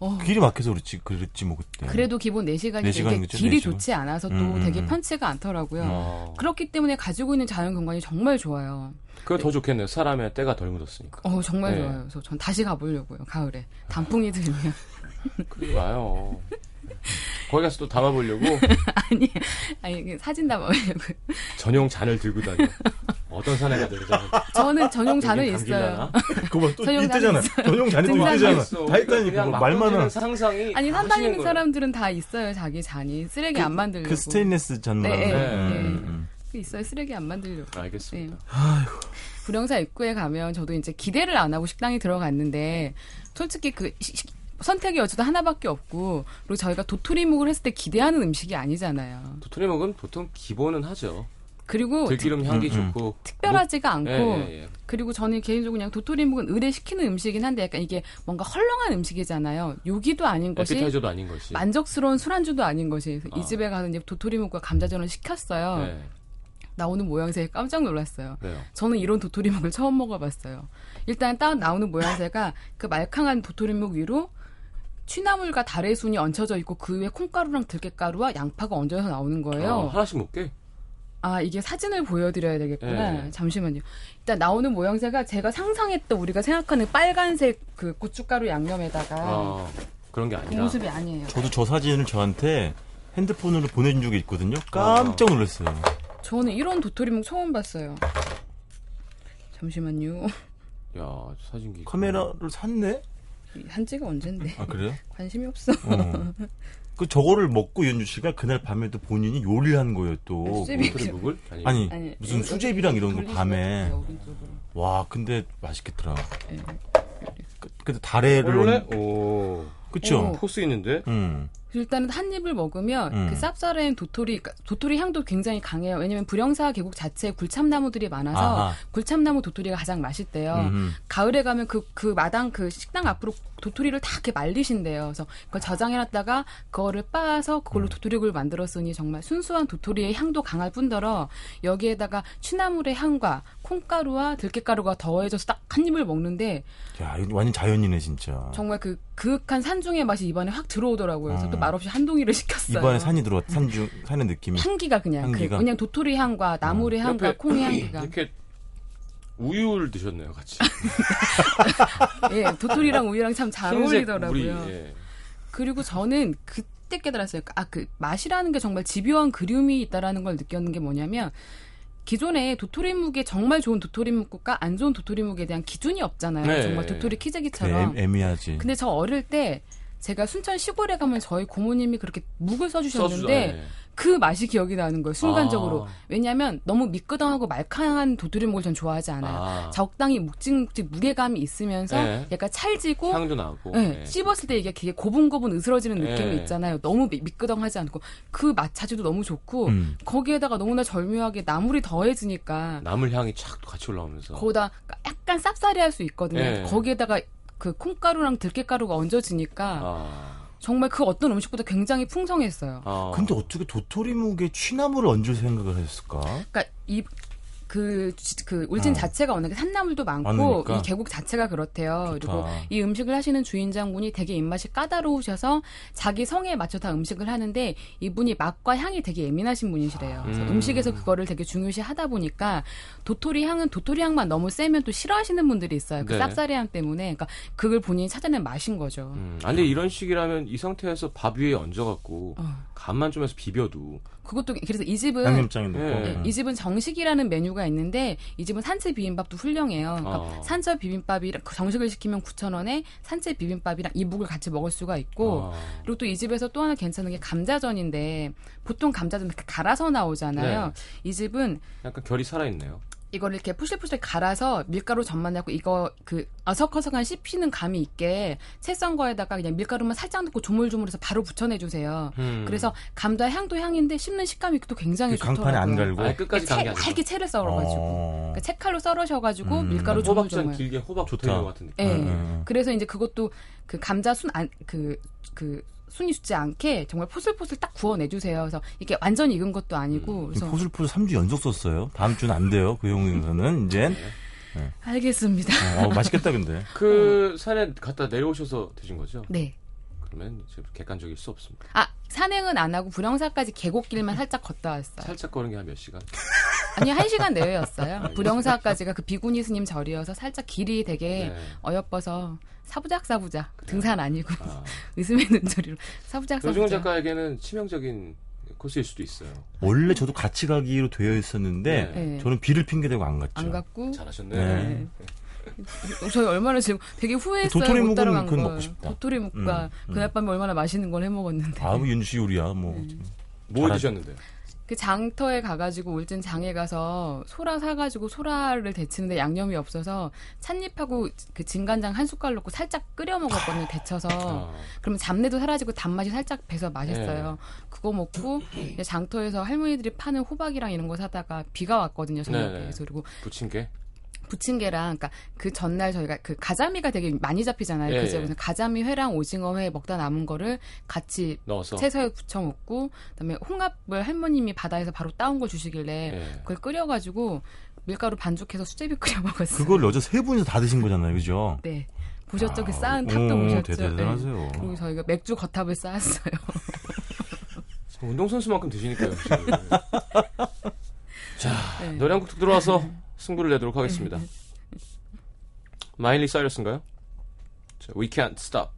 어, 길이 막혀서 그렇지, 그랬지 뭐 그때. 그래도 기본 4시간이 네 시간 되게 그죠? 길이 네 시간. 좋지 않아서 또 음, 음, 되게 음. 편치가 않더라고요. 어. 그렇기 때문에 가지고 있는 자연 경관이 정말 좋아요. 그거 더 좋겠네요. 사람의 때가 덜 묻었으니까. 어, 정말 네. 좋아요. 그래서 전 다시 가보려고요, 가을에. 단풍이 들면. 그러지 마요. 거기 가서 또 담아보려고 아니, 아니, 그 사진 담아보려고요. 전용 잔을 들고 다녀. 어떤 산에 가든 저는 전용 잔은 있어요. 그거 봐또 전용 이때잖아. 전용 잔이 또 이때잖아. 다 있다니까. 그냥 그거 막 말만 던지는 한. 상상이 아니, 산 다니는. 사람들은 다 있어요, 자기 잔이. 쓰레기 안 만들려고. 그 스테인레스 잔 네. 네, 음, 네. 음. 그 있어요, 쓰레기 안 만들려고. 알겠습니다. 불영사 입구에 가면 저도 이제 기대를 안 하고 식당에 들어갔는데 솔직히 그 시- 시- 선택의 여지도 하나밖에 없고 그리고 저희가 도토리묵을 했을 때 기대하는 음식이 아니잖아요. 도토리 먹으면 보통 기본은 하죠. 그리고 들기름 향기 음, 음. 좋고 특별하지가 않고 예, 예, 예. 그리고 저는 개인적으로 그냥 도토리묵은 의뢰시키는 음식이긴 한데 약간 이게 뭔가 헐렁한 음식이잖아요. 요기도 아닌 것이 에피타이저도 아닌 것이. 만족스러운 술안주도 아닌 것이 아. 이 집에 가서 이제 도토리묵과 감자전을 시켰어요. 네. 나오는 모양새에 깜짝 놀랐어요. 왜요? 저는 이런 도토리묵을 처음 먹어봤어요. 일단 딱 나오는 모양새가 그 말캉한 도토리묵 위로 취나물과 달의 순이 얹혀져 있고 그 위에 콩가루랑 들깨가루와 양파가 얹어서 나오는 아, 거예요. 하나씩 먹게. 아 이게 사진을 보여드려야 되겠구나. 네. 잠시만요. 일단 나오는 모양새가 제가 상상했던 우리가 생각하는 빨간색 그 고춧가루 양념에다가 아, 그런 게그 아니라. 모습이 아니에요. 저도 저 사진을 저한테 핸드폰으로 보내준 적이 있거든요. 깜짝 놀랐어요. 저는 이런 도토리묵 처음 봤어요. 잠시만요. 야, 사진기. 카메라를 샀네? 한지가 언젠데 아, 그래요? 관심이 없어. 어. 그 저거를 먹고 연주 씨가 그날 밤에도 본인이 요리를 한 거예요, 또. 수제비. 도토리 묵을? 아니. 아니, 아니, 무슨 여기 수제비랑 이런 거 밤에. 와, 근데 맛있겠더라. 예. 그, 근데 다래를. 원래? 얹- 오. 그쵸? 오. 포스 있는데? 음. 일단은 한 입을 먹으면 음. 그 쌉싸래인 도토리 그러니까 도토리 향도 굉장히 강해요. 왜냐면 불영사 계곡 자체에 굴참나무들이 많아서 아하. 굴참나무 도토리가 가장 맛있대요. 음흠. 가을에 가면 그, 그 마당 그 식당 앞으로 도토리를 다 이렇게 말리신대요. 그래서 그걸 저장해놨다가 그거를 빻아서 그걸로 음. 도토리국을 만들었으니 정말 순수한 도토리의 향도 강할 뿐더러 여기에다가 취나물의 향과 콩가루와 들깨가루가 더해져서 딱 한 입을 먹는데 야, 완전 자연이네, 진짜. 정말 그 그윽한 산중의 맛이 입안에 확 들어오더라고요. 그래서 음. 또 말없이 한 동이를 시켰어요. 입안에 산이 들어왔, 산중, 산의 느낌이. 향기가 그냥 향기가? 그 그냥 도토리 향과 나물의 향과 옆에 콩의 향기가 이렇게 우유를 드셨네요, 같이. 예 도토리랑 우유랑 참 잘 어울리더라고요. 물이, 예. 그리고 저는 그때 깨달았어요. 아 그 맛이라는 게 정말 집요한 그리움이 있다라는 걸 느꼈는 게 뭐냐면 기존에 도토리묵에 정말 좋은 도토리묵과 안 좋은 도토리묵에 대한 기준이 없잖아요. 네. 정말 도토리 그래, 키재기처럼. 애, 미하지 근데 저 어릴 때 제가 순천 시골에 가면 저희 고모님이 그렇게 묵을 써주셨는데 써주죠, 예. 그 맛이 기억이 나는 거예요. 순간적으로. 아. 왜냐하면 너무 미끄덩하고 말캉한 도토리묵을 전 좋아하지 않아요. 아. 적당히 묵직묵직 무게감이 있으면서 네. 약간 찰지고 향도 나고. 네, 예. 씹었을 때 이게 되게 고분고분 으스러지는 느낌이 네. 있잖아요. 너무 미, 미끄덩하지 않고 그 맛 자체도 너무 좋고 음. 거기에다가 너무나 절묘하게 나물이 더해지니까 나물 향이 착 같이 올라오면서. 거기다 약간 쌉싸리할 수 있거든요. 네. 거기에다가 그 콩가루랑 들깨가루가 얹어지니까 아. 정말 그 어떤 음식보다 굉장히 풍성했어요. 아. 근데 어떻게 도토리묵에 취나물을 얹을 생각을 했을까? 그러니까 이 그, 그, 울진 어. 자체가 워낙에 산나물도 많고, 많으니까. 이 계곡 자체가 그렇대요. 그리고 좋다. 이 음식을 하시는 주인장분이 되게 입맛이 까다로우셔서 자기 성에 맞춰 다 음식을 하는데 이분이 맛과 향이 되게 예민하신 분이시래요. 그래서 음. 음식에서 그거를 되게 중요시 하다 보니까 도토리 향은 도토리 향만 너무 세면 또 싫어하시는 분들이 있어요. 그 네. 쌉싸리 향 때문에. 그러니까 그걸 본인이 찾아낸 맛인 거죠. 음. 아니, 이런 식이라면 이 상태에서 밥 위에 얹어갖고 어. 간만 좀 해서 비벼도 그것도 그래서 이 집은 양념장에 넣고. 예. 네, 음. 이 집은 정식이라는 메뉴가 있는데 이 집은 산채 비빔밥도 훌륭해요. 그러니까 어. 산채 비빔밥이랑 정식을 시키면 9,000원에 산채 비빔밥이랑 이 묵을 같이 먹을 수가 있고 아. 그리고 또 이 집에서 또 하나 괜찮은 게 감자전인데 보통 감자전 이렇게 갈아서 나오잖아요. 네. 이 집은 약간 결이 살아 있네요. 이거를 이렇게 푸실푸실 갈아서 밀가루 전만 넣고 이거 그 아삭아삭한 씹히는 감이 있게 채 썬 거에다가 그냥 밀가루만 살짝 넣고 조물조물해서 바로 붙여내 주세요. 음. 그래서 감자 향도 향인데 씹는 식감이 또 굉장히 그 강판에 안 좋더라고요. 갈고. 아예 끝까지 채, 간게 아니고. 얇게 채를 썰어가지고 어. 그러니까 채칼로 썰으셔가지고 음. 밀가루 조물조물. 길게 호박 좋다. 같은 느낌. 예. 음, 음. 그래서 이제 그것도 그 감자 순안그그 순이 죽지 않게 정말 포슬포슬 딱 구워내주세요. 그래서 이게 완전히 익은 것도 아니고 그래서 포슬포슬 3주 연속 썼어요. 다음 주는 안 돼요. 그 용에서는 이제. 알겠습니다. 어, 맛있겠다 근데. 그 산에 갔다 내려오셔서 드신 거죠? 네. 그러면 이제 객관적일 수 없습니다. 아 산행은 안 하고 불영사까지 계곡길만 살짝 걷다 왔어요. 살짝 걸은 게 한 몇 시간? 아니 한 시간 내외였어요. 불영사까지가 그 비구니 스님 절이어서 살짝 길이 되게 네. 어여뻐서 사부작 사부작 등산 아니고 아, 의슴의 눈소리로 사부작 노중훈 사부작. 작가에게는 치명적인 코스일 수도 있어요. 원래 저도 같이 가기로 되어 있었는데 네. 네. 저는 비를 핑계대고 안 갔죠. 안 갔고 잘하셨네요. 네. 저희 얼마나 지금 되게 후회했어요. 도토리 못 묵은 따라간. 먹고 싶다. 도토리 묵과 음, 음. 그날 밤에 얼마나 맛있는 걸 해 먹었는데. 아우 윤씨 요리야 뭐. 네. 뭐 잘하- 드셨는데요? 그 장터에 가가지고 울진 장에 가서 소라 사가지고 소라를 데치는데 양념이 없어서 찻잎하고 그 진간장 한 숟갈 넣고 살짝 끓여 먹었거든요. 데쳐서. 아, 그러면 잡내도 사라지고 단맛이 살짝 배서 맛있어요. 네. 그거 먹고 장터에서 할머니들이 파는 호박이랑 이런 거 사다가 비가 왔거든요. 저녁에. 네, 네. 그래서 그리고 부침개? 부침개랑 그러니까 그 전날 저희가 그 가자미가 되게 많이 잡히잖아요. 예, 그죠? 예. 가자미 회랑 오징어 회 먹다 남은 거를 같이 넣어서. 채소에 부쳐 먹고 그다음에 홍합을 할머님이 바다에서 바로 따온 걸 주시길래 예. 그걸 끓여가지고 밀가루 반죽해서 수제비 끓여 먹었어요. 그걸 여자 세 분이서 다 드신 거잖아요, 그죠? 네 보셨죠? 그 아, 쌓은 탑도 오, 보셨죠? 네. 대단하세요. 그리고 저희가 맥주 겉탑을 쌓았어요. 참 운동선수만큼 드시니까요. 자, 네. 노래 한곡 들어와서 승부를 내도록 하겠습니다. 마일리 사이러스인가요? 자, We Can't Stop.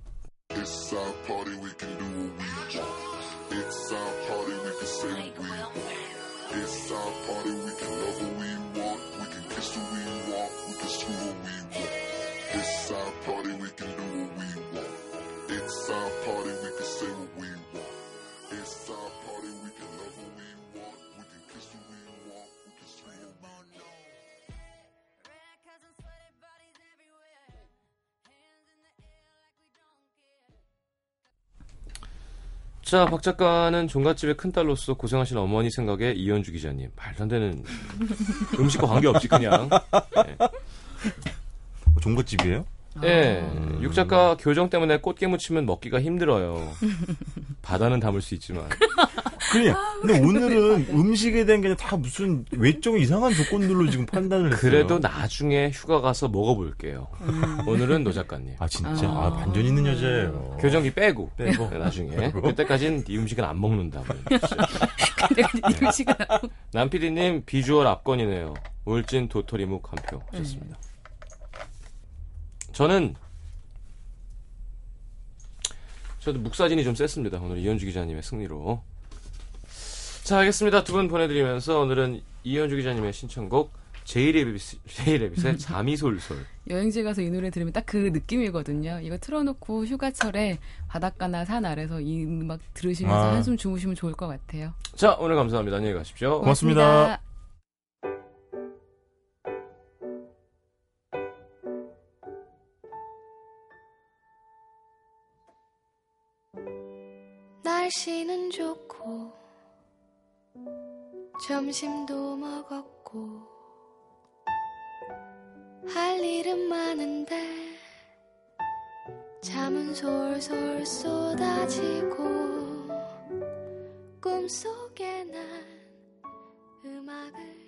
자, 박 작가는 종갓집의 큰딸로서 고생하신 어머니 생각에 이현주 기자님. 말도 안 되는 음식과 관계없이 그냥. 뭐 종갓집이에요? 예. 육 작가 교정 때문에 꽃게 무치면 먹기가 힘들어요. 바다는 담을 수 있지만. 그래. 근데 오늘은 음식에 대한 게 다 무슨 외적 이상한 조건들로 지금 판단을 했어요. 그래도 나중에 휴가 가서 먹어볼게요. 오늘은 노 작가님. 아 진짜 아. 아, 반전 있는 여자예요. 교정기 빼고. 빼고. 네, 나중에. 그때까지는 이 음식은 안 먹는다. 내가 이 남PD님 비주얼 압권이네요. 울진 도토리묵 한 표 하셨습니다. 저는 저도 묵사진이 좀 셌습니다. 오늘 이현주 기자님의 승리로. 자, 알겠습니다. 두 분 보내드리면서 오늘은 이현주 기자님의 신청곡 제이레빗, 제이레빗의 잠이 솔솔. 여행지 가서 이 노래 들으면 딱 그 느낌이거든요. 이거 틀어놓고 휴가철에 바닷가나 산 아래서 이 음악 들으시면서 아. 한숨 주무시면 좋을 것 같아요. 자, 오늘 감사합니다. 안녕히 가십시오. 고맙습니다. 날씨는 좋고 점심도 먹었고 할 일은 많은데 잠은 솔솔 쏟아지고 꿈속에 난 음악을